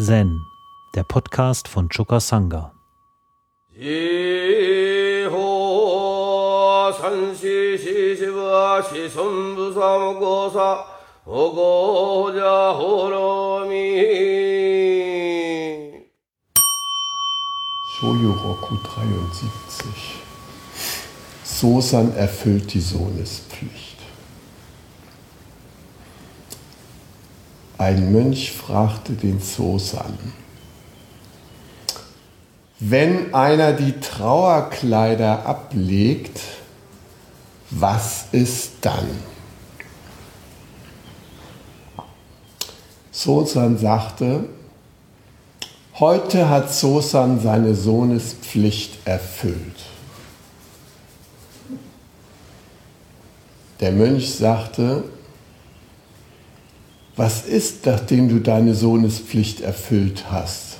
Zen, der Podcast von Choka Sangha. Shoyoroku 73 Sosan erfüllt die Sohnespflicht. Ein Mönch fragte den Sosan, wenn einer die Trauerkleider ablegt, was ist dann? Sosan sagte, heute hat Sosan seine Sohnespflicht erfüllt. Der Mönch sagte, was ist, nachdem du deine Sohnespflicht erfüllt hast?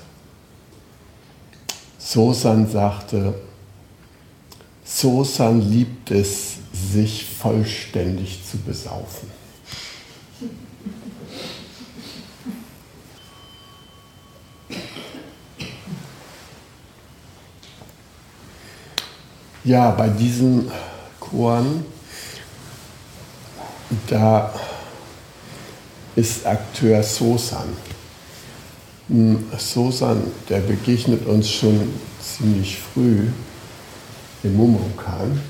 Sosan sagte, Sosan liebt es, sich vollständig zu besaufen. Ja, bei diesen Choren da ist Akteur Sosan. Hm, Sosan, der begegnet uns schon ziemlich früh im Mumukan.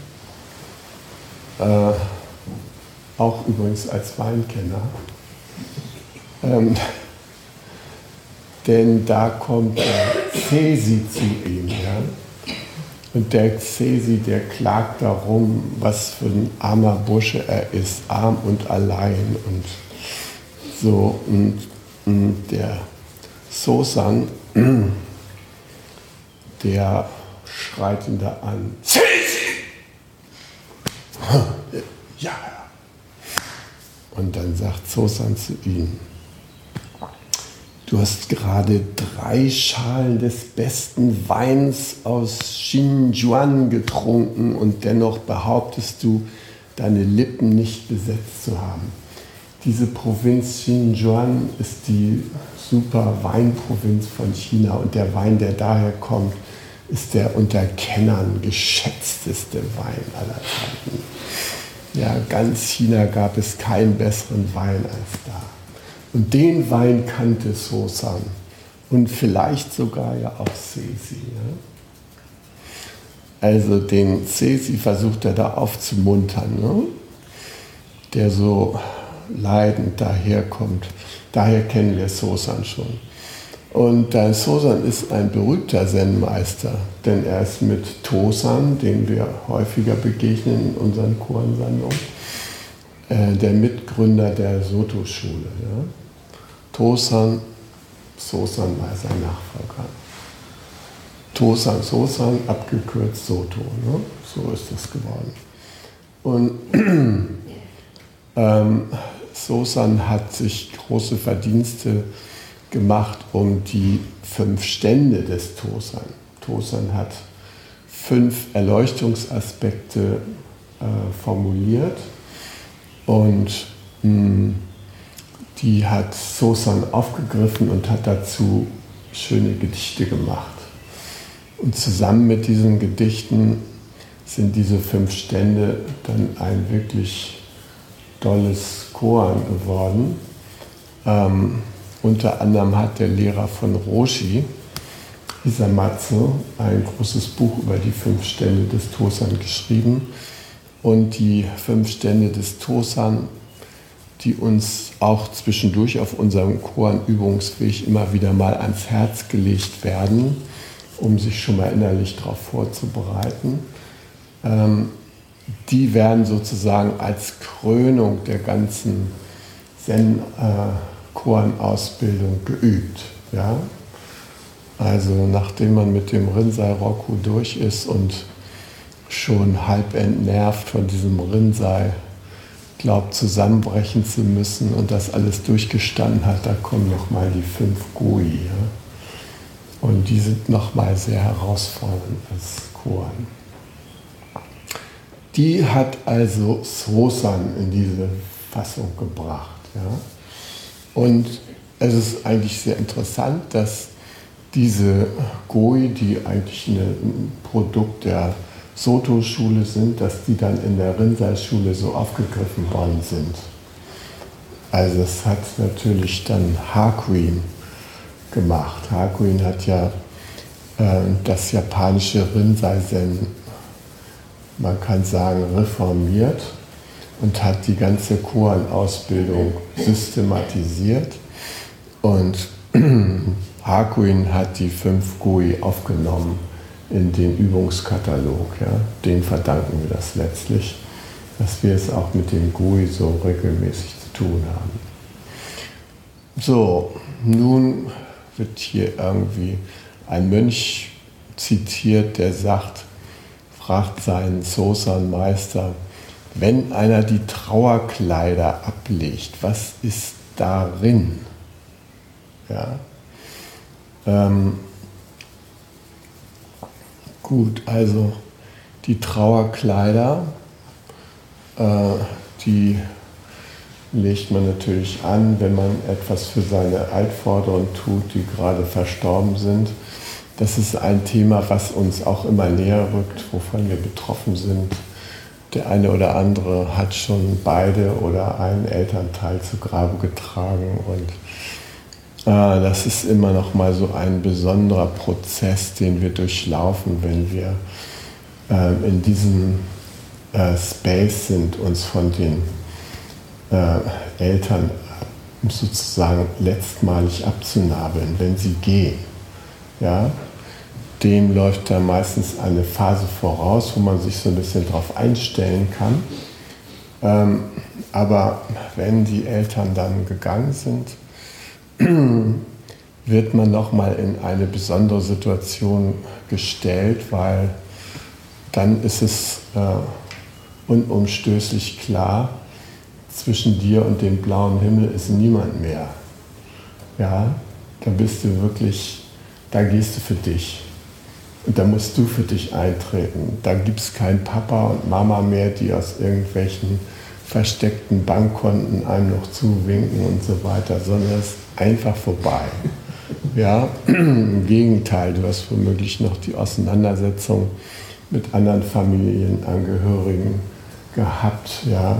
Äh, auch übrigens als Weinkenner. Ähm, denn da kommt der Cesi zu ihm. Ja? Und der Xesi, der klagt darum, was für ein armer Bursche er ist, arm und allein und so. Und, und der Sosan, der schreit ihn da an. Ja. Und dann sagt Sosan zu ihm, Du hast gerade drei Schalen des besten Weins aus Xinjiang getrunken und dennoch behauptest du, deine Lippen nicht besetzt zu haben. Diese Provinz Xinjiang ist die super Weinprovinz von China und der Wein, der daher kommt, ist der unter Kennern geschätzteste Wein aller Zeiten. Ja, ganz China gab es keinen besseren Wein als da. Und den Wein kannte Sosan und vielleicht sogar ja auch Sesi. Ja? Also den Sesi versucht er da aufzumuntern, ne? der so leidend daherkommt. Daher kennen wir Sosan schon. Und der Sosan ist ein berühmter Zen-Meister, denn er ist mit Tosan, den wir häufiger begegnen in unseren Kurensammlungen, äh, der Mitgründer der Soto-Schule. Ja? Tosan, Sosan war sein Nachfolger. Tosan, Sosan, abgekürzt Soto. Ne? So ist das geworden. Und ähm, Sosan hat sich große Verdienste gemacht um die fünf Stände des Tosan. Tosan hat fünf Erleuchtungsaspekte äh, formuliert und mh, hm, die hat Sosan aufgegriffen und hat dazu schöne Gedichte gemacht. Und zusammen mit diesen Gedichten sind diese fünf Stände dann ein wirklich tolles Koan geworden. Ähm, unter anderem hat der Lehrer von Roshi, Isamatsu, ein großes Buch über die fünf Stände des Tosan geschrieben. Und die fünf Stände des Tosan die uns auch zwischendurch auf unserem Chorenübungsweg immer wieder mal ans Herz gelegt werden, um sich schon mal innerlich darauf vorzubereiten. Ähm, die werden sozusagen als Krönung der ganzen Zen-Chorenausbildung geübt. Ja? Also nachdem man mit dem Rinzai Roku durch ist und schon halb entnervt von diesem Rinzai glaubt, zusammenbrechen zu müssen und das alles durchgestanden hat, da kommen nochmal die fünf Gui. Ja? Und die sind nochmal sehr herausfordernd als Koan. Die hat also Sosan in diese Fassung gebracht. Ja? Und es ist eigentlich sehr interessant, dass diese Goi, die eigentlich ein Produkt der Soto-Schule sind, dass die dann in der Rinzai-Schule so aufgegriffen worden sind. Also es hat natürlich dann Hakuin gemacht. Hakuin hat ja äh, das japanische Rinzai-Zen, man kann sagen, reformiert und hat die ganze Koan-Ausbildung systematisiert. Und Hakuin hat die fünf Gui aufgenommen in den Übungskatalog. Ja. Den verdanken wir das letztlich, dass wir es auch mit dem Gui so regelmäßig zu tun haben. So, nun wird hier irgendwie ein Mönch zitiert, der sagt, fragt seinen Sosan-Meister, wenn einer die Trauerkleider ablegt, was ist darin? Ja. Ähm, gut, also die Trauerkleider, äh, die legt man natürlich an, wenn man etwas für seine Altvorderen tut, die gerade verstorben sind. Das ist ein Thema, was uns auch immer näher rückt, wovon wir betroffen sind. Der eine oder andere hat schon beide oder einen Elternteil zu Grabe getragen und äh, das ist immer noch mal so ein besonderer Prozess, den wir durchlaufen, wenn wir äh, in diesem äh, Space sind, uns von den äh, Eltern sozusagen letztmalig abzunabeln, wenn sie gehen. Ja? Dem läuft da meistens eine Phase voraus, wo man sich so ein bisschen darauf einstellen kann. Ähm, aber wenn die Eltern dann gegangen sind, wird man nochmal in eine besondere Situation gestellt, weil dann ist es äh, unumstößlich klar, zwischen dir und dem blauen Himmel ist niemand mehr. Ja, da bist du wirklich, da gehst du für dich. Da musst du für dich eintreten. Da gibt es keinen Papa und Mama mehr, die aus irgendwelchen versteckten Bankkonten einem noch zuwinken und so weiter, sondern es ist einfach vorbei. Ja, im Gegenteil, du hast womöglich noch die Auseinandersetzung mit anderen Familienangehörigen gehabt, ja,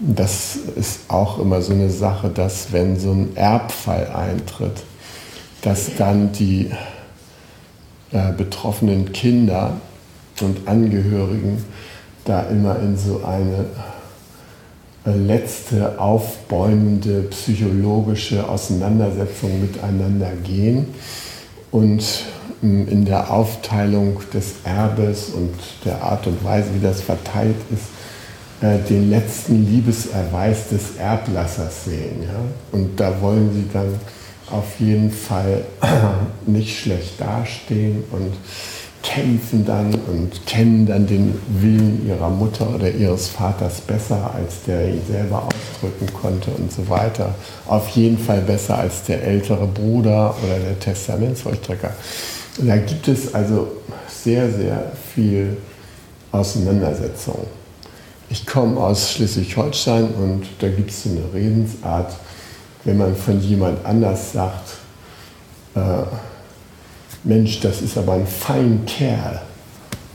das ist auch immer so eine Sache, dass wenn so ein Erbfall eintritt, dass dann die äh, betroffenen Kinder und Angehörigen da immer in so eine äh, letzte aufbäumende psychologische Auseinandersetzung miteinander gehen und ähm, in der Aufteilung des Erbes und der Art und Weise, wie das verteilt ist, äh, den letzten Liebeserweis des Erblassers sehen. Und da wollen sie dann auf jeden Fall nicht schlecht dastehen und kämpfen dann und kennen dann den Willen ihrer Mutter oder ihres Vaters besser, als der ihn selber ausdrücken konnte und so weiter. Auf jeden Fall besser als der ältere Bruder oder der Testamentsvollstrecker. Da gibt es also sehr, sehr viel Auseinandersetzung. Ich komme aus Schleswig-Holstein und da gibt es so eine Redensart, wenn man von jemand anders sagt, äh, Mensch, das ist aber ein fein Kerl.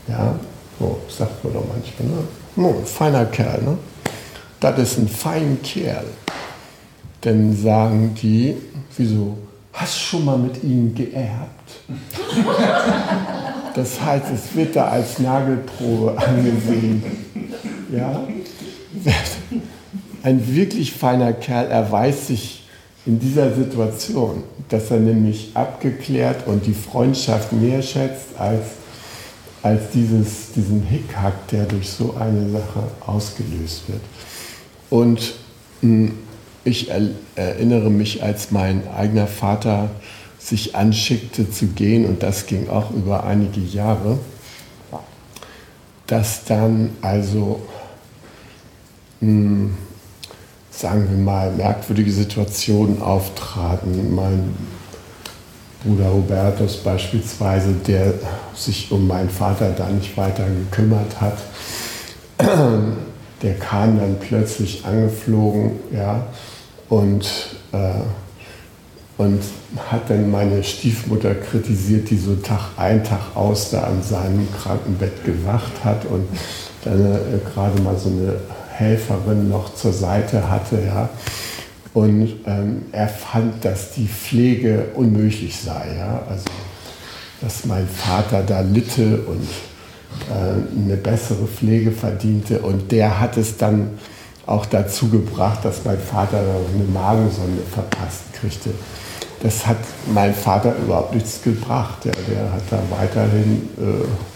Ja, so sagt man doch manchmal, ne? No, ein feiner Kerl, ne? Das ist ein fein Kerl. Dann sagen die, wieso, hast schon mal mit ihm geerbt? Das heißt, es wird da als Nagelprobe angesehen. Ja? Ein wirklich feiner Kerl erweist sich in dieser Situation, dass er nämlich abgeklärt und die Freundschaft mehr schätzt als, als dieses, diesen Hickhack, der durch so eine Sache ausgelöst wird. Und hm, ich erinnere mich, als mein eigener Vater sich anschickte zu gehen, und das ging auch über einige Jahre, dass dann also hm, sagen wir mal, merkwürdige Situationen auftraten. Mein Bruder Hubertus beispielsweise, der sich um meinen Vater da nicht weiter gekümmert hat, der kam dann plötzlich angeflogen, ja, und äh, und hat dann meine Stiefmutter kritisiert, die so Tag ein, Tag aus da an seinem Krankenbett gewacht hat und dann äh, gerade mal so eine Helferin noch zur Seite hatte, ja. Und ähm, er fand, dass die Pflege unmöglich sei, ja. Also, dass mein Vater da litte und äh, eine bessere Pflege verdiente. Und der hat es dann auch dazu gebracht, dass mein Vater eine Magensonde verpasst kriegte. Das hat mein Vater überhaupt nichts gebracht. Ja, der hat da weiterhin äh,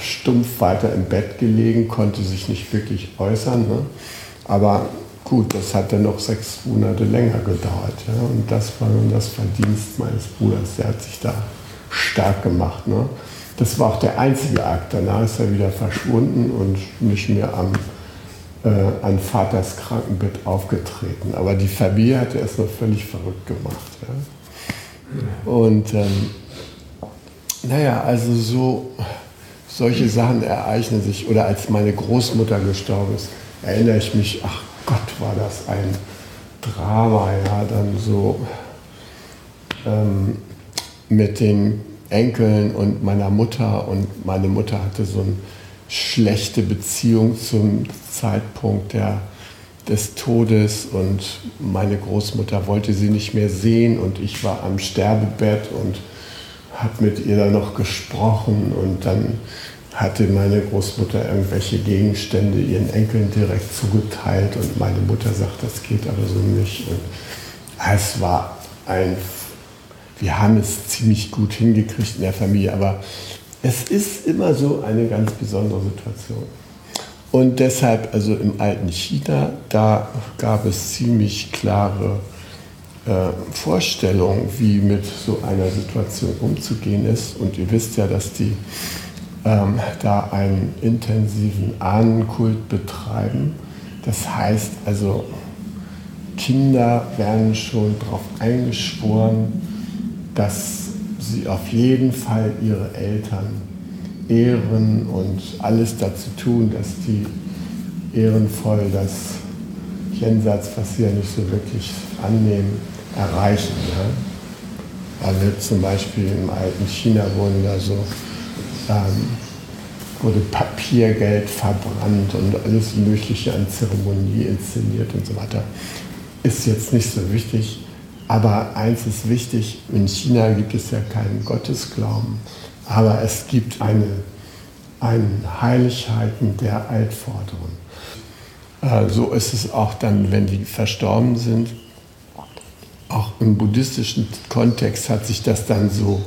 stumpf weiter im Bett gelegen, konnte sich nicht wirklich äußern. Ne? Aber gut, das hat dann noch sechs Monate länger gedauert. Ja? Und das war nun das Verdienst meines Bruders. Der hat sich da stark gemacht. Ne? Das war auch der einzige Akt. Danach ist er wieder verschwunden und nicht mehr am äh, an Vaters Krankenbett aufgetreten. Aber die Familie hatte es noch völlig verrückt gemacht. Ja. Und ähm, naja, also so solche Sachen ereignen sich. Oder als meine Großmutter gestorben ist, erinnere ich mich, ach Gott, war das ein Drama, ja, dann so ähm, mit den Enkeln und meiner Mutter. Und meine Mutter hatte so ein schlechte Beziehung zum Zeitpunkt der, des Todes und meine Großmutter wollte sie nicht mehr sehen und ich war am Sterbebett und habe mit ihr dann noch gesprochen und dann hatte meine Großmutter irgendwelche Gegenstände ihren Enkeln direkt zugeteilt und meine Mutter sagt, das geht aber so nicht. Und es war ein, wir haben es ziemlich gut hingekriegt in der Familie, aber es ist immer so eine ganz besondere Situation. Und deshalb, also im alten China, da gab es ziemlich klare äh, Vorstellungen, wie mit so einer Situation umzugehen ist. Und ihr wisst ja, dass die ähm, da einen intensiven Ahnenkult betreiben. Das heißt also, Kinder werden schon darauf eingeschworen, dass sie auf jeden Fall ihre Eltern ehren und alles dazu tun, dass die ehrenvoll das Jenseits, was sie ja nicht so wirklich annehmen, erreichen. Ja? Weil zum Beispiel im alten China wurden da so ähm, wurde Papiergeld verbrannt und alles Mögliche an Zeremonie inszeniert und so weiter. Ist jetzt nicht so wichtig. Aber eins ist wichtig, in China gibt es ja keinen Gottesglauben, aber es gibt eine, ein Heilighalten der Altvorderen. Äh, so ist es auch dann, wenn die verstorben sind. Auch im buddhistischen Kontext hat sich das dann so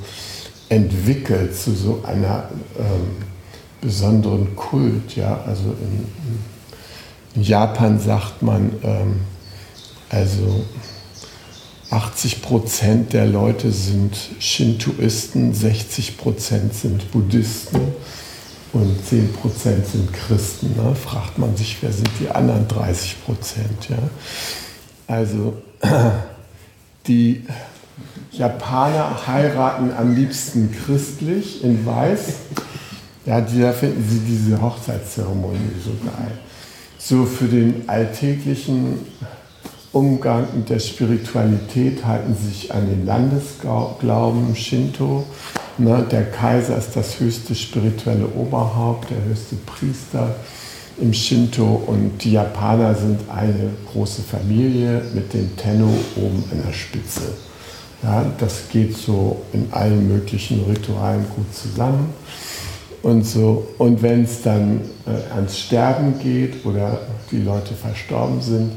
entwickelt zu so einer ähm, besonderen Kult. Ja? Also in, in Japan sagt man, ähm, also 80 Prozent der Leute sind Shintoisten, 60 Prozent sind Buddhisten und 10 Prozent sind Christen. Ne? Fragt man sich, wer sind die anderen 30 Prozent? Ja? Also die Japaner heiraten am liebsten christlich in Weiß. Ja, da finden sie diese Hochzeitszeremonie so geil. So für den alltäglichen Umgang mit der Spiritualität halten sich an den Landesglauben Shinto. Ne, der Kaiser ist das höchste spirituelle Oberhaupt, der höchste Priester im Shinto und die Japaner sind eine große Familie mit dem Tenno oben an der Spitze. Ja, das geht so in allen möglichen Ritualen gut zusammen. Und, so. und wenn es dann äh, ans Sterben geht oder die Leute verstorben sind,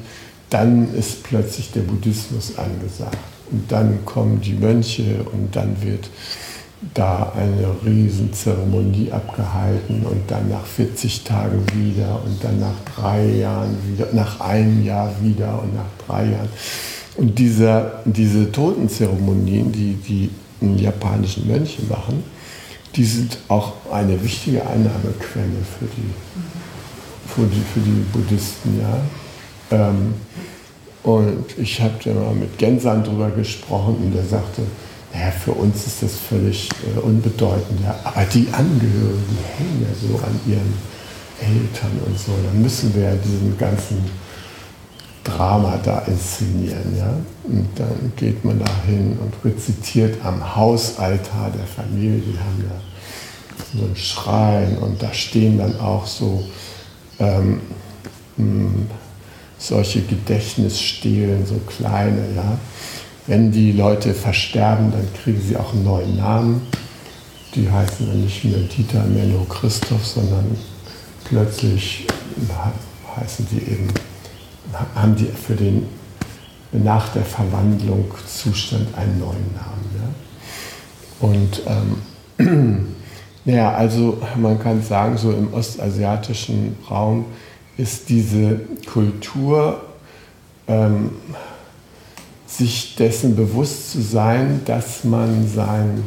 dann ist plötzlich der Buddhismus angesagt. Und dann kommen die Mönche und dann wird da eine Riesenzeremonie abgehalten und dann nach 40 Tagen wieder und dann nach drei Jahren wieder, nach einem Jahr wieder und nach drei Jahren. Und dieser, diese Totenzeremonien, die die japanischen Mönche machen, die sind auch eine wichtige Einnahmequelle für die, für die, für die Buddhisten. Ja. Ähm, und ich habe da mal mit Gensan drüber gesprochen und der sagte, naja, für uns ist das völlig äh, unbedeutend. Ja. Aber die Angehörigen, die hängen ja so an ihren Eltern und so. Dann müssen wir ja diesen ganzen Drama da inszenieren. Ja? Und dann geht man da hin und rezitiert am Hausaltar der Familie. Die haben da so einen Schrein und da stehen dann auch so ähm, hm, solche Gedächtnisstelen, so kleine. Ja? Wenn die Leute versterben, dann kriegen sie auch einen neuen Namen. Die heißen dann nicht mehr Dieter Menno Christoph, sondern plötzlich heißen die eben haben die für den nach der Verwandlung Zustand einen neuen Namen. Ja? Und ähm, naja, also man kann sagen, so im ostasiatischen Raum ist diese Kultur, ähm, sich dessen bewusst zu sein, dass man sein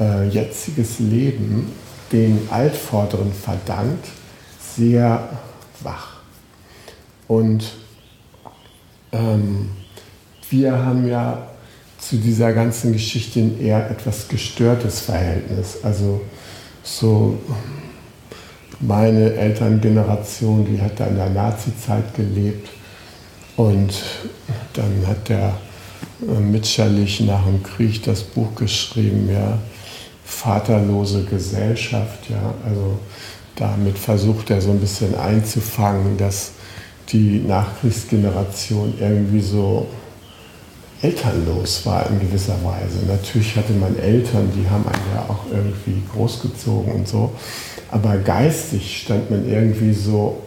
äh, jetziges Leben den Altvorderen verdankt, sehr wach. Und ähm, wir haben ja zu dieser ganzen Geschichte ein eher etwas gestörtes Verhältnis. Also so meine Elterngeneration, die hat da in der Nazi-Zeit gelebt. Und dann hat der äh, Mitscherlich nach dem Krieg das Buch geschrieben, ja, Vaterlose Gesellschaft, ja, also damit versucht er so ein bisschen einzufangen, dass die Nachkriegsgeneration irgendwie so elternlos war in gewisser Weise. Natürlich hatte man Eltern, die haben einen ja auch irgendwie großgezogen und so, aber geistig stand man irgendwie so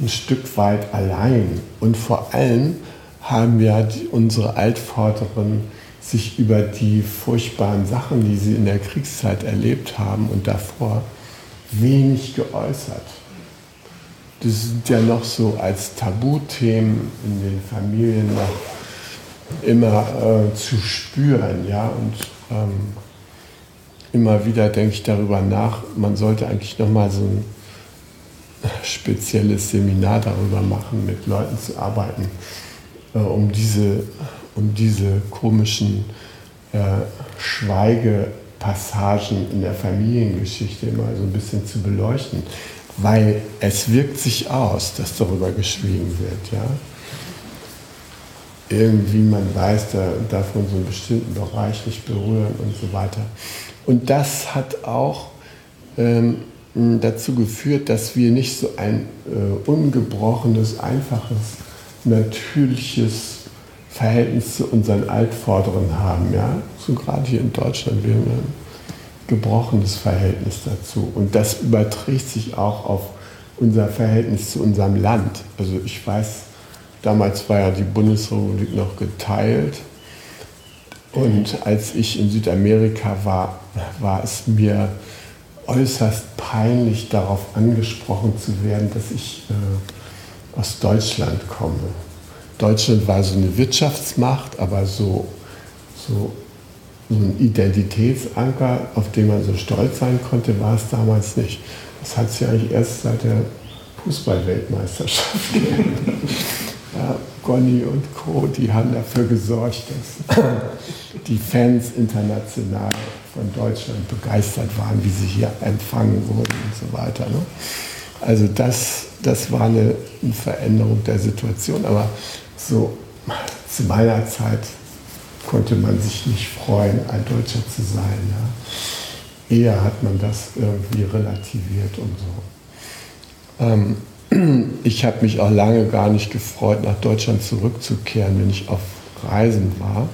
ein Stück weit allein. Und vor allem haben ja die, unsere Altvorderen sich über die furchtbaren Sachen, die sie in der Kriegszeit erlebt haben und davor, wenig geäußert das sind ja noch so als Tabuthemen in den Familien noch immer äh, zu spüren, ja, und ähm, immer wieder denke ich darüber nach, man sollte eigentlich nochmal so ein spezielles Seminar darüber machen, mit Leuten zu arbeiten, äh, um, diese, um diese komischen äh, Schweigepassagen in der Familiengeschichte immer so ein bisschen zu beleuchten weil es wirkt sich aus, dass darüber geschwiegen wird. Ja? Irgendwie man weiß, da darf man so einen bestimmten Bereich nicht berühren und so weiter. Und das hat auch ähm, dazu geführt, dass wir nicht so ein äh, ungebrochenes, einfaches, natürliches Verhältnis zu unseren Altvorderen haben. Ja? So gerade hier in Deutschland, wir gebrochenes Verhältnis dazu. Und das überträgt sich auch auf unser Verhältnis zu unserem Land. Also ich weiß, damals war ja die Bundesrepublik noch geteilt. Und als ich in Südamerika war, war es mir äußerst peinlich, darauf angesprochen zu werden, dass ich äh, aus Deutschland komme. Deutschland war so eine Wirtschaftsmacht, aber so, so so ein Identitätsanker, auf den man so stolz sein konnte, war es damals nicht. Das hat ja eigentlich erst seit der Fußballweltmeisterschaft gegeben. ja, Gonny und Co., die haben dafür gesorgt, dass die Fans international von Deutschland begeistert waren, wie sie hier empfangen wurden und so weiter. Ne? Also das, das war eine, eine Veränderung der Situation, aber so zu meiner Zeit konnte man sich nicht freuen, ein Deutscher zu sein. Ja. Eher hat man das irgendwie relativiert und so. Ähm, ich habe mich auch lange gar nicht gefreut, nach Deutschland zurückzukehren, wenn ich auf Reisen war.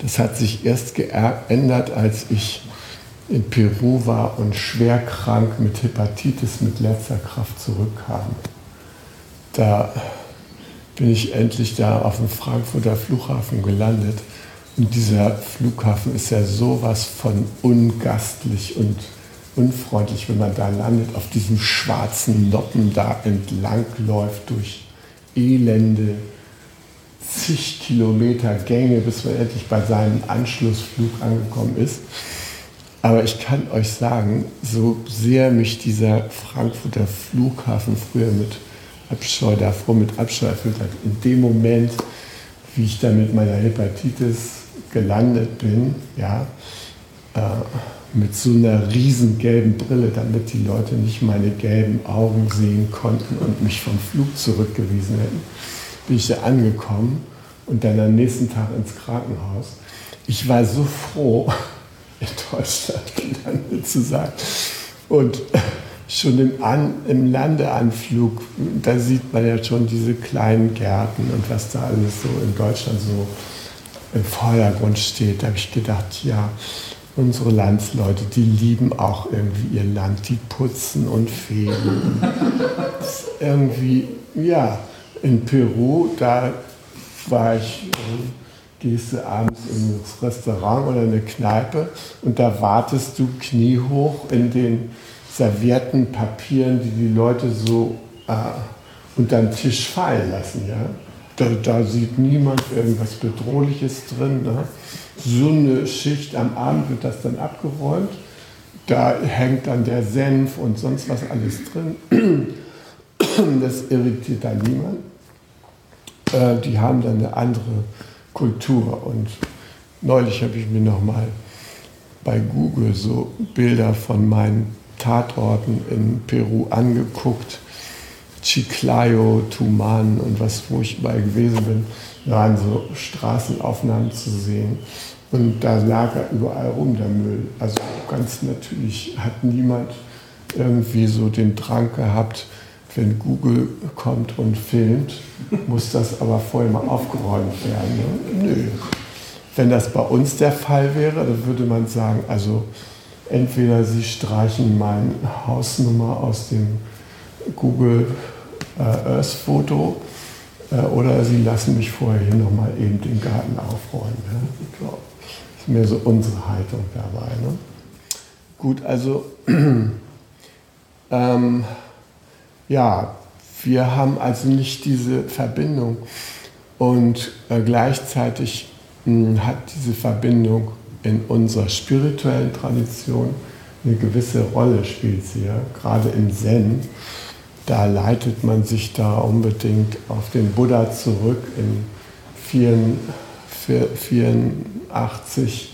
Das hat sich erst geändert, als ich in Peru war und schwer krank mit Hepatitis mit letzter Kraft zurückkam. Da bin ich endlich da auf dem Frankfurter Flughafen gelandet. Und dieser Flughafen ist ja sowas von ungastlich und unfreundlich, wenn man da landet, auf diesem schwarzen Noppen da entlang läuft durch elende zig Kilometer Gänge, bis man endlich bei seinem Anschlussflug angekommen ist. Aber ich kann euch sagen, so sehr mich dieser Frankfurter Flughafen früher mit Abscheu davor mit Abscheu erfüllt hat. In dem Moment, wie ich da mit meiner Hepatitis gelandet bin, ja, äh, mit so einer riesen gelben Brille, damit die Leute nicht meine gelben Augen sehen konnten und mich vom Flug zurückgewiesen hätten, bin ich da angekommen und dann am nächsten Tag ins Krankenhaus. Ich war so froh, in Deutschland gelandet zu sein. Und schon im, An im Landeanflug, da sieht man ja schon diese kleinen Gärten und was da alles so in Deutschland so im Vordergrund steht. Da habe ich gedacht, ja, unsere Landsleute, die lieben auch irgendwie ihr Land, die putzen und fegen. irgendwie, ja, in Peru, da war ich, äh, gehst du abends ins Restaurant oder eine Kneipe und da wartest du kniehoch in den servierten Papieren, die die Leute so äh, unter den Tisch fallen lassen. Ja? Da, da sieht niemand irgendwas Bedrohliches drin. Ne? So eine Schicht am Abend wird das dann abgeräumt. Da hängt dann der Senf und sonst was alles drin. Das irritiert dann niemand. Äh, die haben dann eine andere Kultur. Und neulich habe ich mir noch mal bei Google so Bilder von meinen Tatorten in Peru angeguckt. Chiclayo, Tuman und was, wo ich überall gewesen bin, waren so Straßenaufnahmen zu sehen. Und da lag er überall rum, der Müll. Also ganz natürlich hat niemand irgendwie so den Drang gehabt, wenn Google kommt und filmt, muss das aber vorher mal aufgeräumt werden. Ne? Nö. Wenn das bei uns der Fall wäre, dann würde man sagen, also entweder Sie streichen meine Hausnummer aus dem Google äh, Earth Foto äh, oder Sie lassen mich vorher hier nochmal eben den Garten aufräumen. Ja? Ich glaube, das ist mehr so unsere Haltung dabei. Ne? Gut, also ähm, ja, wir haben also nicht diese Verbindung und äh, gleichzeitig mh, hm, hat diese Verbindung in unserer spirituellen Tradition eine gewisse Rolle spielt sie, ja? gerade im Zen. Da leitet man sich da unbedingt auf den Buddha zurück in 84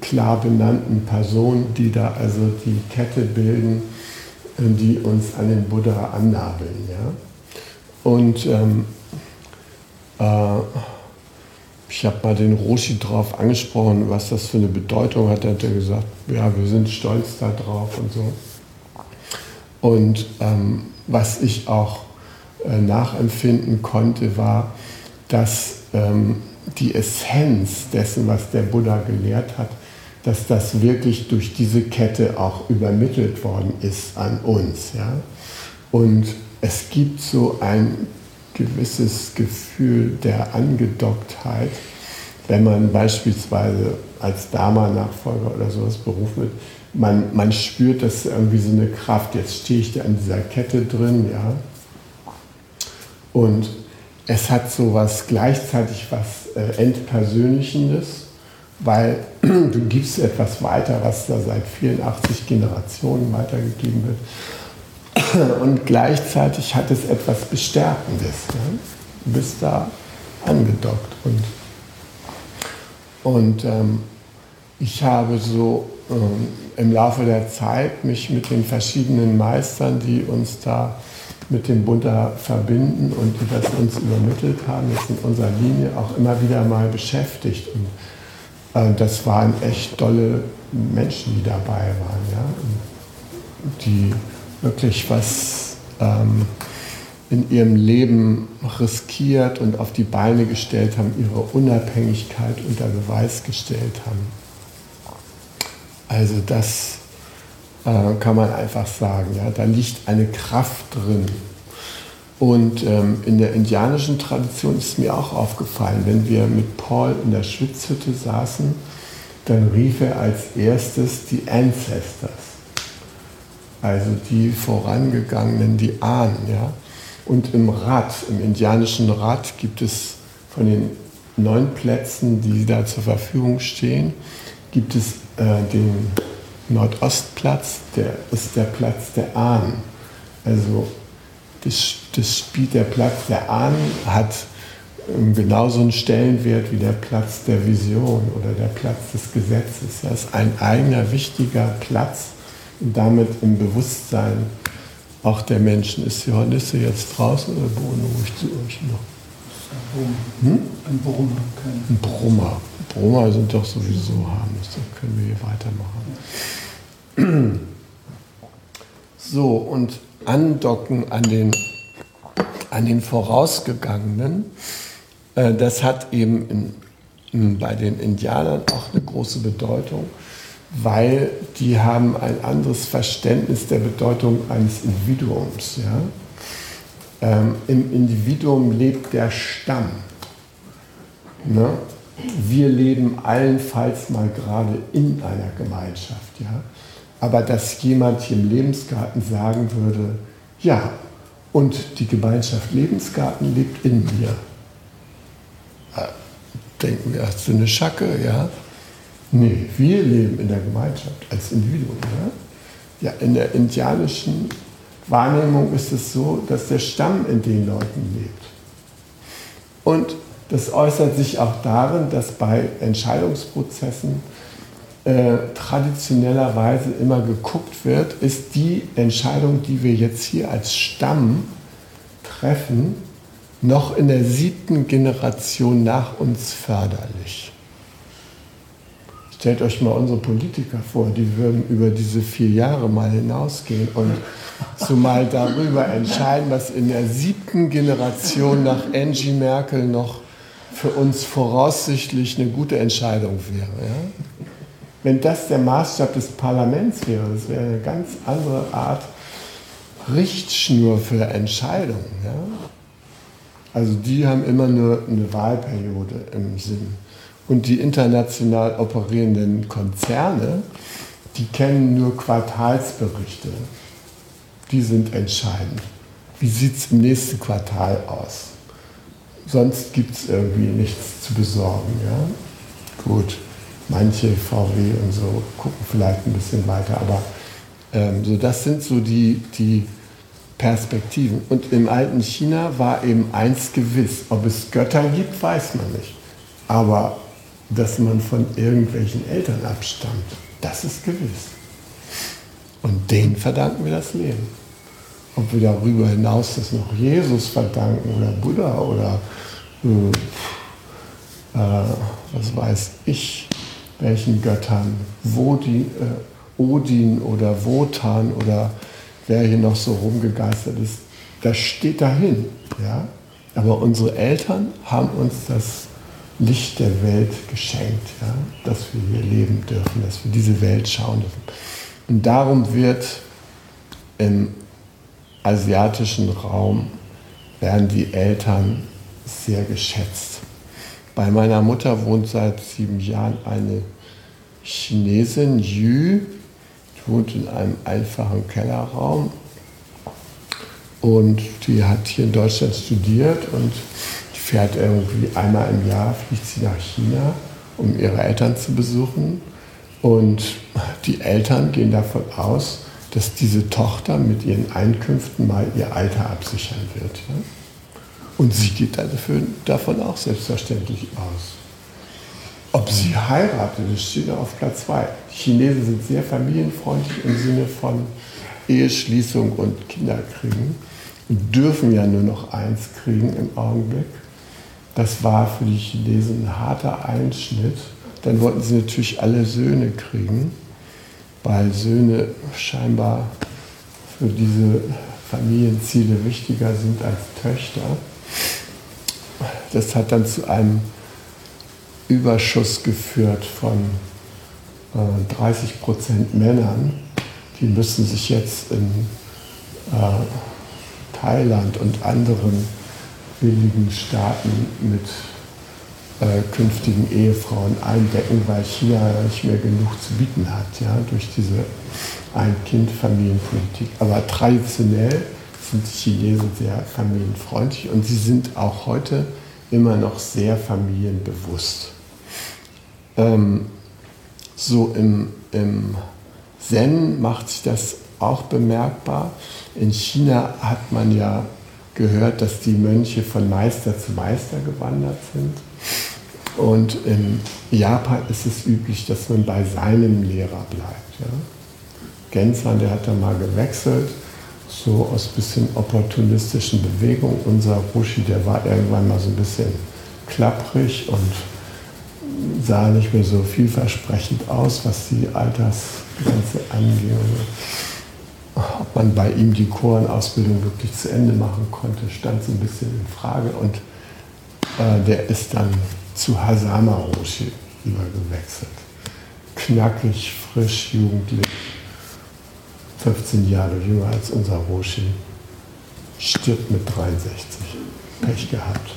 klar benannten Personen, die da also die Kette bilden die uns an den Buddha annabeln. Ja? Und ähm, äh, ich habe mal den Roshi drauf angesprochen, was das für eine Bedeutung hat. Da hat er gesagt, ja, wir sind stolz darauf und so. Und ähm, was ich auch äh, nachempfinden konnte, war, dass ähm, die Essenz dessen, was der Buddha gelehrt hat, dass das wirklich durch diese Kette auch übermittelt worden ist an uns. Ja? Und es gibt so ein gewisses Gefühl der Angedocktheit, wenn man beispielsweise als Dharma-Nachfolger oder sowas berufen wird. Man, man spürt, dass irgendwie so eine Kraft, jetzt stehe ich da in dieser Kette drin, ja. Und es hat so was gleichzeitig was äh, Entpersönlichendes weil du gibst etwas weiter, was da seit 84 Generationen weitergegeben wird. Und gleichzeitig hat es etwas Bestärkendes. Ne? Du bist da angedockt. Und, und ähm, ich habe so ähm, im Laufe der Zeit mich mit den verschiedenen Meistern, die uns da mit dem Buddha verbinden und die das uns übermittelt haben, jetzt in unserer Linie auch immer wieder mal beschäftigt. Und äh, das waren echt tolle Menschen, die dabei waren, ja? die wirklich was ähm, in ihrem Leben riskiert und auf die Beine gestellt haben, ihre Unabhängigkeit unter Beweis gestellt haben. Also das äh, kann man einfach sagen, ja? da liegt eine Kraft drin. Und ähm, in der indianischen Tradition ist mir auch aufgefallen, wenn wir mit Paul in der Schwitzhütte saßen, dann rief er als erstes die Ancestors, also die vorangegangenen, die Ahnen. Ja? Und im Rad, im indianischen Rad gibt es von den neun Plätzen, die da zur Verfügung stehen, gibt es äh, den Nordostplatz, der ist der Platz der Ahnen. Also das, das spielt der Platz der Ahnen hat genauso einen Stellenwert wie der Platz der Vision oder der Platz des Gesetzes. Das ist ein eigener wichtiger Platz und damit im Bewusstsein auch der Menschen. Ist die Hornisse jetzt draußen oder ruhig zu euch noch? Hm? Ein Brummer. Ein Brummer. Brummer sind doch sowieso harmlos, dann können wir hier weitermachen. So, und andocken an den, an den vorausgegangenen, äh, das hat eben in, bei den Indianern auch eine große Bedeutung, weil die haben ein anderes Verständnis der Bedeutung eines Individuums. Ja? Ähm, Im Individuum lebt der Stamm. Ne? Wir leben allenfalls mal gerade in einer Gemeinschaft. Ja? Aber dass jemand hier im Lebensgarten sagen würde, ja, und die Gemeinschaft Lebensgarten lebt in mir. Äh, denken wir, hast du eine Schacke? Ja. Nee, wir leben in der Gemeinschaft als Individuum. Ja, ja in der indianischen Wahrnehmung ist es so, dass der Stamm in den Leuten lebt. Und das äußert sich auch darin, dass bei Entscheidungsprozessen äh, traditionellerweise immer geguckt wird, ist die Entscheidung, die wir jetzt hier als Stamm treffen, noch in der siebten Generation nach uns förderlich. Stellt euch mal unsere Politiker vor, die würden über diese vier Jahre mal hinausgehen und so mal darüber entscheiden, was in der siebten Generation nach Angie Merkel noch für uns voraussichtlich eine gute Entscheidung wäre. Ja? Wenn das der Maßstab des Parlaments wäre, das wäre eine ganz andere Art Richtschnur für Entscheidungen. Ja? Also die haben immer nur eine Wahlperiode im Sinn. Und die international operierenden Konzerne, die kennen nur Quartalsberichte. Die sind entscheidend. Wie sieht es im nächsten Quartal aus? Sonst gibt es irgendwie nichts zu besorgen. Ja? Gut manche VW und so gucken vielleicht ein bisschen weiter, aber ähm, so das sind so die, die Perspektiven. Und im alten China war eben eins gewiss, ob es Götter gibt, weiß man nicht. Aber dass man von irgendwelchen Eltern abstammt, das ist gewiss. Und denen verdanken wir das Leben. Ob wir darüber hinaus das noch Jesus verdanken oder Buddha oder äh, äh, was weiß ich, welchen Göttern, Wodin, äh, Odin oder Wotan oder wer hier noch so rumgegeistert ist, das steht dahin. Ja? Aber unsere Eltern haben uns das Licht der Welt geschenkt, ja? dass wir hier leben dürfen, dass wir diese Welt schauen dürfen. Und darum wird im asiatischen Raum werden die Eltern sehr geschätzt. Bei meiner Mutter wohnt seit sieben Jahren eine Chinesin, Yu, die wohnt in einem einfachen Kellerraum und die hat hier in Deutschland studiert und fährt irgendwie einmal im Jahr, fliegt sie nach China, um ihre Eltern zu besuchen. Und die Eltern gehen davon aus, dass diese Tochter mit ihren Einkünften mal ihr Alter absichern wird. Ja? Und sie geht dafür, davon auch selbstverständlich aus. Ob sie heiratet, das steht auf Platz zwei. Die Chinesen sind sehr familienfreundlich im Sinne von Eheschließung und Kinderkriegen und dürfen ja nur noch eins kriegen im Augenblick. Das war für die Chinesen ein harter Einschnitt. Dann wollten sie natürlich alle Söhne kriegen, weil Söhne scheinbar für diese Familienziele wichtiger sind als Töchter. Das hat dann zu einem Überschuss geführt von äh, 30 Prozent Männern. Die müssen sich jetzt in äh, Thailand und anderen billigen Staaten mit äh, künftigen Ehefrauen eindecken, weil China nicht mehr genug zu bieten hat, ja, durch diese Ein-Kind-Familienpolitik. Aber traditionell sind die Chinesen sehr familienfreundlich und sie sind auch heute immer noch sehr familienbewusst. Ähm, so im, im Zen macht sich das auch bemerkbar. In China hat man ja gehört, dass die Mönche von Meister zu Meister gewandert sind. Und in Japan ist es üblich, dass man bei seinem Lehrer bleibt. Ja? Gensler, der hat da mal gewechselt, so aus bisschen opportunistischen Bewegungen. Unser Rushi, der war irgendwann mal so ein bisschen klapprig und sah nicht mehr so vielversprechend aus, was die Altersgrenze angeht. Man bei ihm die Chorenausbildung wirklich zu Ende machen konnte, stand so ein bisschen in Frage. Und äh, der ist dann zu Hasama Roshi übergewechselt. Knackig, frisch, jugendlich, 15 Jahre jünger als unser Roshi, stirbt mit 63. Pech gehabt.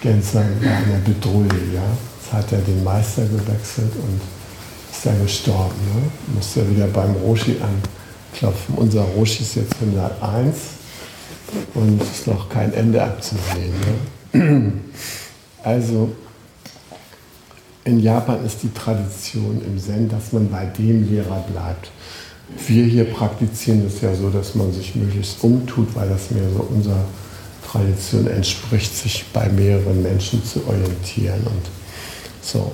Gänzer war in der Bedrohung, ja. Jetzt hat er den Meister gewechselt und ist dann gestorben. Ne? Muss ja wieder beim Roshi anklopfen. Unser Roshi ist jetzt 101 und ist noch kein Ende abzusehen. Ne? Also in Japan ist die Tradition im Zen, dass man bei dem Lehrer bleibt. Wir hier praktizieren es ja so, dass man sich möglichst umtut, weil das mehr so unserer Tradition entspricht, sich bei mehreren Menschen zu orientieren. Und so.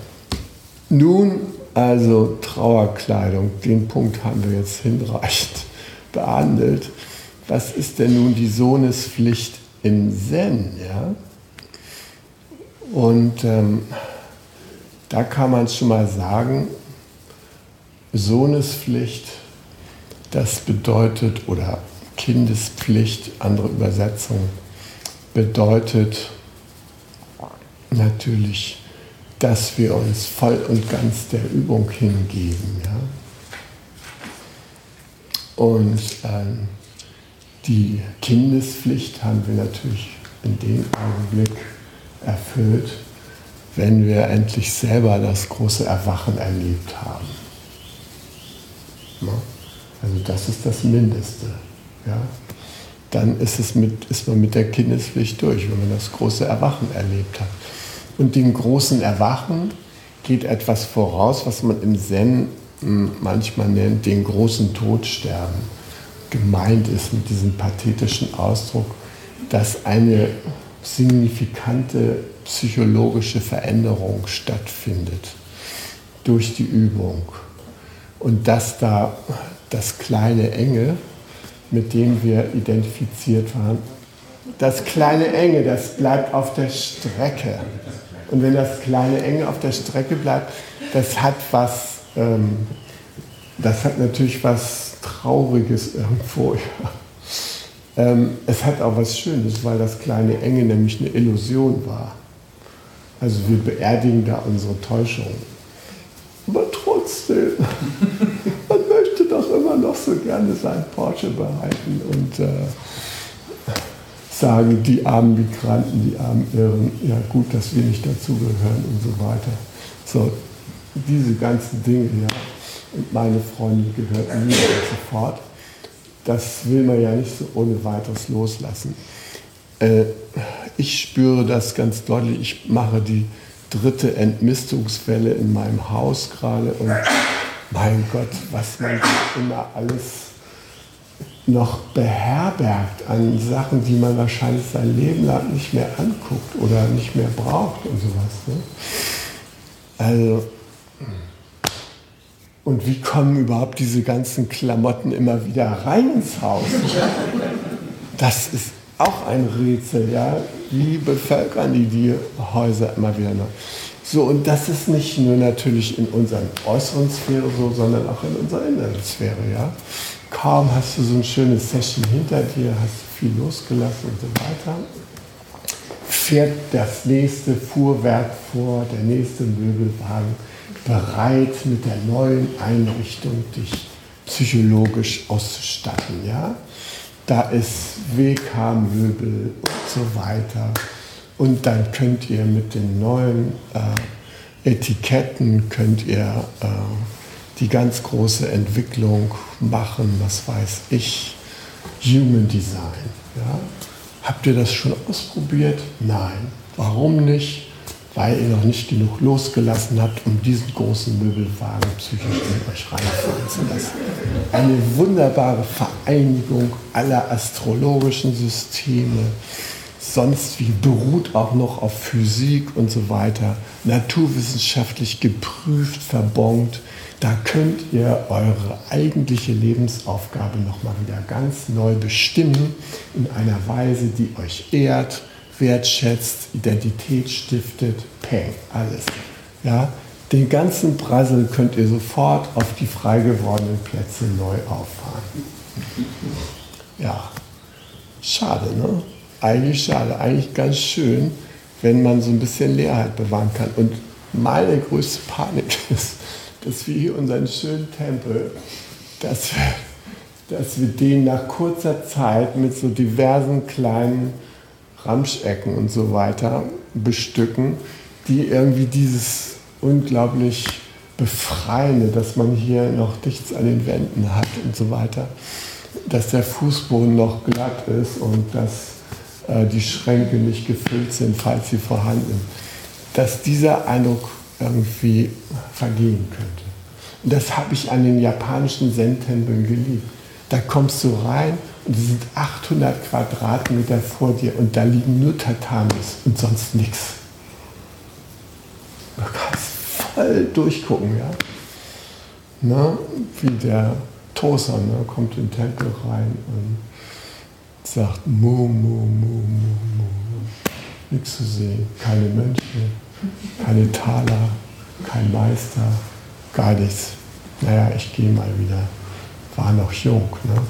Nun also Trauerkleidung, den Punkt haben wir jetzt hinreichend behandelt. Was ist denn nun die Sohnespflicht im Zen? Ja? Und ähm, da kann man schon mal sagen, Sohnespflicht, das bedeutet, oder Kindespflicht, andere Übersetzung, bedeutet natürlich, dass wir uns voll und ganz der Übung hingeben. Ja? Und ähm, die Kindespflicht haben wir natürlich in dem Augenblick erfüllt, wenn wir endlich selber das große Erwachen erlebt haben. Also das ist das Mindeste. Ja? Dann ist, es mit, ist man mit der Kindespflicht durch, wenn man das große Erwachen erlebt hat. Und dem großen Erwachen geht etwas voraus, was man im Zen hm, manchmal nennt, den großen Todsterben. Gemeint ist mit diesem pathetischen Ausdruck, dass eine signifikante psychologische Veränderung stattfindet durch die Übung. Und dass da das kleine Enge, mit dem wir identifiziert waren, das kleine Enge, das bleibt auf der Strecke. Und wenn das kleine Enge auf der Strecke bleibt, das hat was, ähm, das hat natürlich was Trauriges irgendwo. Ja. Ähm, es hat auch was Schönes, weil das kleine Enge nämlich eine Illusion war. Also wir beerdigen da unsere Täuschung. Aber trotzdem, man möchte doch immer noch so gerne sein Porsche behalten und äh, sagen, die armen Migranten, die armen Irren, ja gut, dass wir nicht dazugehören und so weiter. So, diese ganzen Dinge, ja, und meine Freunde gehörten mir und so fort das will man ja nicht so ohne weiteres loslassen. Äh, ich spüre das ganz deutlich. Ich mache die dritte Entmistungswelle in meinem Haus gerade und mein Gott, was man immer alles noch beherbergt an Sachen, die man wahrscheinlich sein Leben lang nicht mehr anguckt oder nicht mehr braucht und sowas. Ne? Also und wie kommen überhaupt diese ganzen Klamotten immer wieder rein ins Haus? Das ist auch ein Rätsel, ja. Wie bevölkern die die Häuser immer wieder neu? So, und das ist nicht nur natürlich in unserer äußeren Sphäre so, sondern auch in unserer inneren Sphäre, ja. Kaum hast du so eine schöne Session hinter dir, hast viel losgelassen und so weiter, fährt das nächste Fuhrwerk vor, der nächste Möbelwagen bereit, mit der neuen Einrichtung dich psychologisch auszustatten. Ja? Da ist WK-Möbel und so weiter. Und dann könnt ihr mit den neuen äh, Etiketten, könnt ihr äh, die ganz große Entwicklung machen, was weiß ich, Human Design. Ja? Habt ihr das schon ausprobiert? Nein. Warum nicht? weil ihr noch nicht genug losgelassen habt, um diesen großen Möbelwagen psychisch in euch reinfahren zu lassen. Eine wunderbare Vereinigung aller astrologischen Systeme, sonst wie beruht auch noch auf Physik und so weiter, naturwissenschaftlich geprüft, verbongt. Da könnt ihr eure eigentliche Lebensaufgabe nochmal wieder ganz neu bestimmen, in einer Weise, die euch ehrt, wertschätzt, Identität stiftet, peng, alles. Ja, den ganzen Brassel könnt ihr sofort auf die frei gewordenen Plätze neu auffahren. Ja, schade, ne? Eigentlich schade, eigentlich ganz schön, wenn man so ein bisschen Leerheit bewahren kann. Und meine größte Panik ist, dass wir hier unseren schönen Tempel, dass wir, dass wir den nach kurzer Zeit mit so diversen kleinen Ramschecken und so weiter bestücken, die irgendwie dieses unglaublich Befreiende, dass man hier noch nichts an den Wänden hat und so weiter, dass der Fußboden noch glatt ist und dass äh, die Schränke nicht gefüllt sind, falls sie vorhanden. Sind, dass dieser Eindruck irgendwie vergehen könnte. Und das habe ich an den japanischen Zen-Tempeln geliebt. Da kommst du rein und es sind 800 Quadratmeter vor dir und da liegen nur Tatamis und sonst nichts. Du kannst voll durchgucken, ja. Na, wie der Toser ne, kommt in den Tempel rein und sagt Mu, Mu, Mu, Mu, Mu. Nichts zu sehen, keine Mönche, keine Taler, kein Meister, gar nichts. Naja, ich gehe mal wieder. War noch jung, ne?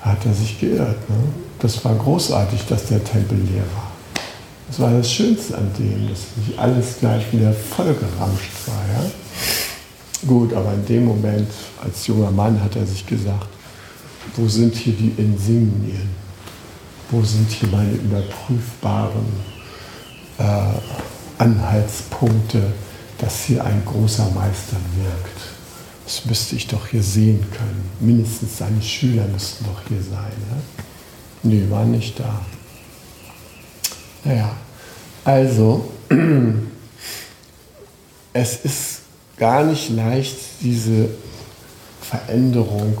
hat er sich geirrt. Ne? Das war großartig, dass der Tempel leer war. Das war das Schönste an dem, dass nicht alles gleich wieder vollgeramscht war. Ja? Gut, aber in dem Moment, als junger Mann, hat er sich gesagt, wo sind hier die Insignien? Wo sind hier meine überprüfbaren äh, Anhaltspunkte, dass hier ein großer Meister wirkt? Das müsste ich doch hier sehen können. Mindestens seine Schüler müssten doch hier sein. Ja? Nee, war nicht da. Naja, also, es ist gar nicht leicht, diese Veränderung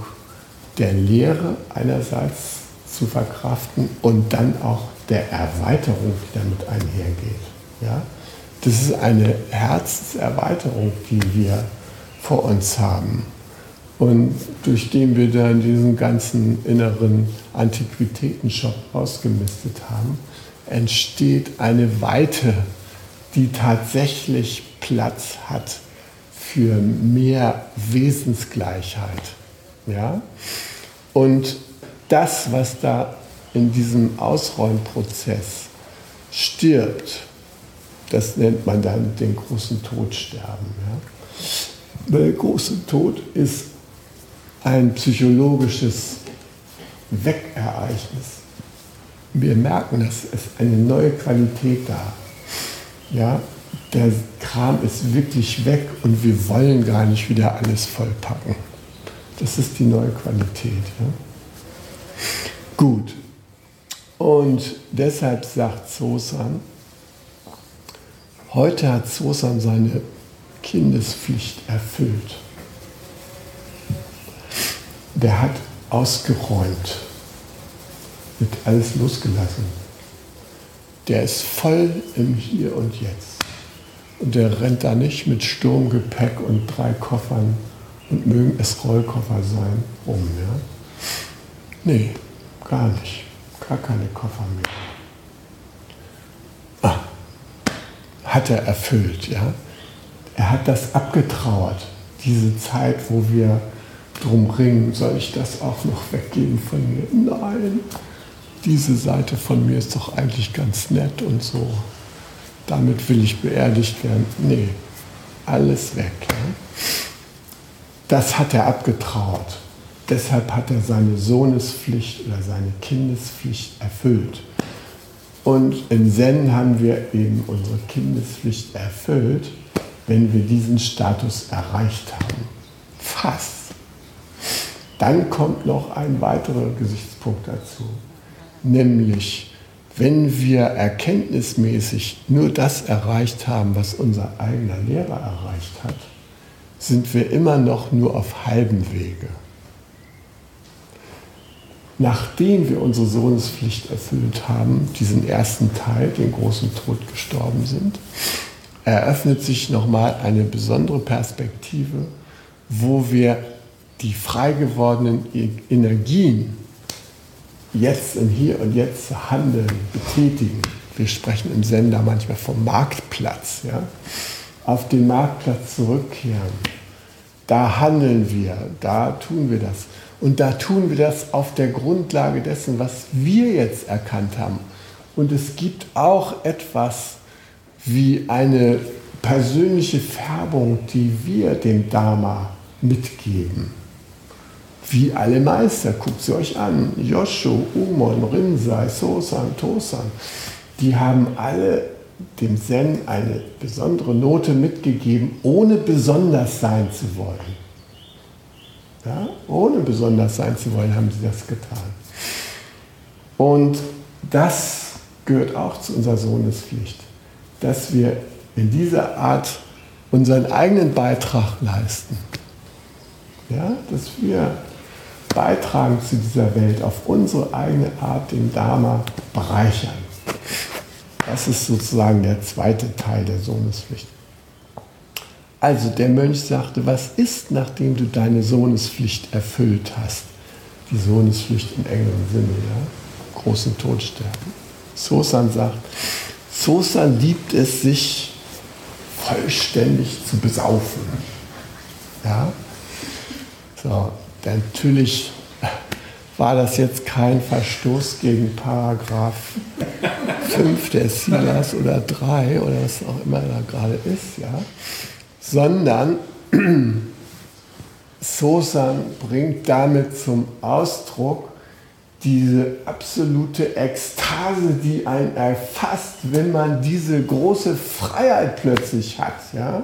der Lehre einerseits zu verkraften und dann auch der Erweiterung, die damit einhergeht. Ja? Das ist eine Herzenserweiterung, die wir vor uns haben und durch den wir dann diesen ganzen inneren Antiquitätenshop ausgemistet haben, entsteht eine Weite, die tatsächlich Platz hat für mehr Wesensgleichheit. Ja? Und das, was da in diesem Ausräumprozess stirbt, das nennt man dann den großen Todsterben. Ja? Der große Tod ist ein psychologisches Weckereignis. Wir merken, dass es eine neue Qualität da. Ja, der Kram ist wirklich weg und wir wollen gar nicht wieder alles vollpacken. Das ist die neue Qualität. Ja? Gut. Und deshalb sagt Sosan, heute hat Sosan seine Kindespflicht erfüllt. Der hat ausgeräumt, wird alles losgelassen. Der ist voll im Hier und Jetzt. Und der rennt da nicht mit Sturmgepäck und drei Koffern und mögen es Rollkoffer sein rum. Ja? Nee, gar nicht. Gar keine Koffer mehr. Hat er erfüllt, ja er hat das abgetrauert, diese Zeit, wo wir drum ringen, soll ich das auch noch weggeben von mir? Nein, diese Seite von mir ist doch eigentlich ganz nett und so. Damit will ich beerdigt werden. Nee, alles weg. Ja? Das hat er abgetrauert. Deshalb hat er seine Sohnespflicht oder seine Kindespflicht erfüllt. Und in Zen haben wir eben unsere Kindespflicht erfüllt wenn wir diesen Status erreicht haben. Fast. Dann kommt noch ein weiterer Gesichtspunkt dazu, nämlich wenn wir erkenntnismäßig nur das erreicht haben, was unser eigener Lehrer erreicht hat, sind wir immer noch nur auf halbem Wege. Nachdem wir unsere Sohnespflicht erfüllt haben, diesen ersten Teil, den großen Tod gestorben sind, eröffnet sich nochmal eine besondere Perspektive, wo wir die frei gewordenen Energien jetzt und hier und jetzt handeln, betätigen. Wir sprechen im Sender manchmal vom Marktplatz. Ja? Auf den Marktplatz zurückkehren. Da handeln wir, da tun wir das. Und da tun wir das auf der Grundlage dessen, was wir jetzt erkannt haben. Und es gibt auch etwas wie eine persönliche Färbung, die wir dem Dharma mitgeben wie alle Meister, guckt sie euch an, Joshu, Umon, Rinzai, Sosan, Tosan, die haben alle dem Zen eine besondere Note mitgegeben, ohne besonders sein zu wollen. Ja, ohne besonders sein zu wollen, haben sie das getan. Und das gehört auch zu unserer Sohnespflicht, dass wir in dieser Art unseren eigenen Beitrag leisten. Ja, dass wir beitragen zu dieser Welt, auf unsere eigene Art den Dharma bereichern. Das ist sozusagen der zweite Teil der Sohnespflicht. Also der Mönch sagte, was ist, nachdem du deine Sohnespflicht erfüllt hast? Die Sohnespflicht im engeren Sinne, ja? großen Todsterben. Sosan sagt, Sosan liebt es, sich vollständig zu besaufen. Ja? So, Natürlich war das jetzt kein Verstoß gegen Paragraph 5 der Silas oder 3 oder was auch immer da gerade ist, ja, sondern Sosan bringt damit zum Ausdruck diese absolute Ekstase, die einen erfasst, wenn man diese große Freiheit plötzlich hat, ja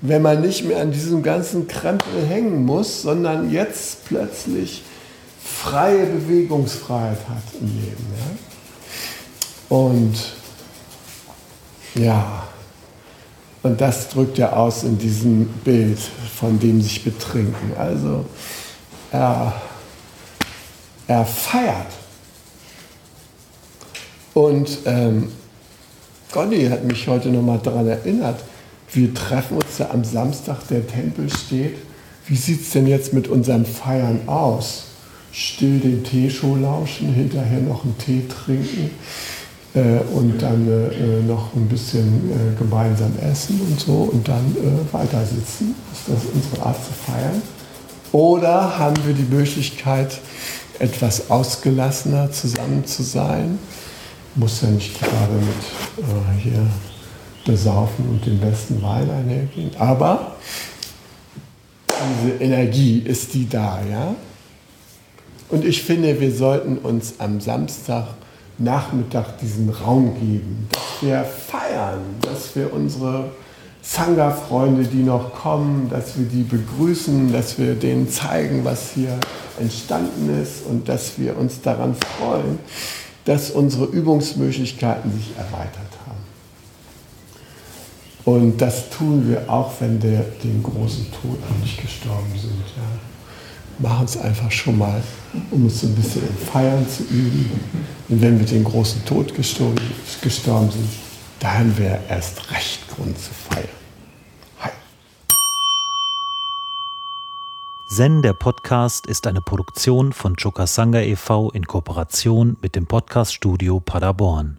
wenn man nicht mehr an diesem ganzen Krempel hängen muss, sondern jetzt plötzlich freie Bewegungsfreiheit hat im Leben. Ja? Und ja, und das drückt er aus in diesem Bild von dem sich betrinken. Also er, er feiert. Und ähm, Gotti hat mich heute nochmal daran erinnert, wir treffen uns da am Samstag, der Tempel steht. Wie sieht es denn jetzt mit unseren Feiern aus? Still den Teeshow lauschen, hinterher noch einen Tee trinken und dann äh, noch ein bisschen äh, gemeinsam essen und so und dann äh, weiter sitzen. Ist das unsere Art zu feiern? Oder haben wir die Möglichkeit, etwas ausgelassener zusammen zu sein? Muss ja nicht gerade mit äh, hier besaufen und den besten Wein einhergehen. Aber diese Energie ist die da, ja? Und ich finde, wir sollten uns am Samstagnachmittag diesen Raum geben, dass wir feiern, dass wir unsere Sangha-Freunde, die noch kommen, dass wir die begrüßen, dass wir denen zeigen, was hier entstanden ist und dass wir uns daran freuen, dass unsere Übungsmöglichkeiten sich erweitern. Und das tun wir auch, wenn wir den großen Tod nicht gestorben sind. Ja. Machen es einfach schon mal, um uns ein bisschen im Feiern zu üben. Und wenn wir den großen Tod gestorben, gestorben sind, haben wir erst recht Grund zu feiern. Hi. Zen, der Podcast, ist eine Produktion von Chokasanga e.V. in Kooperation mit dem Podcaststudio Paderborn.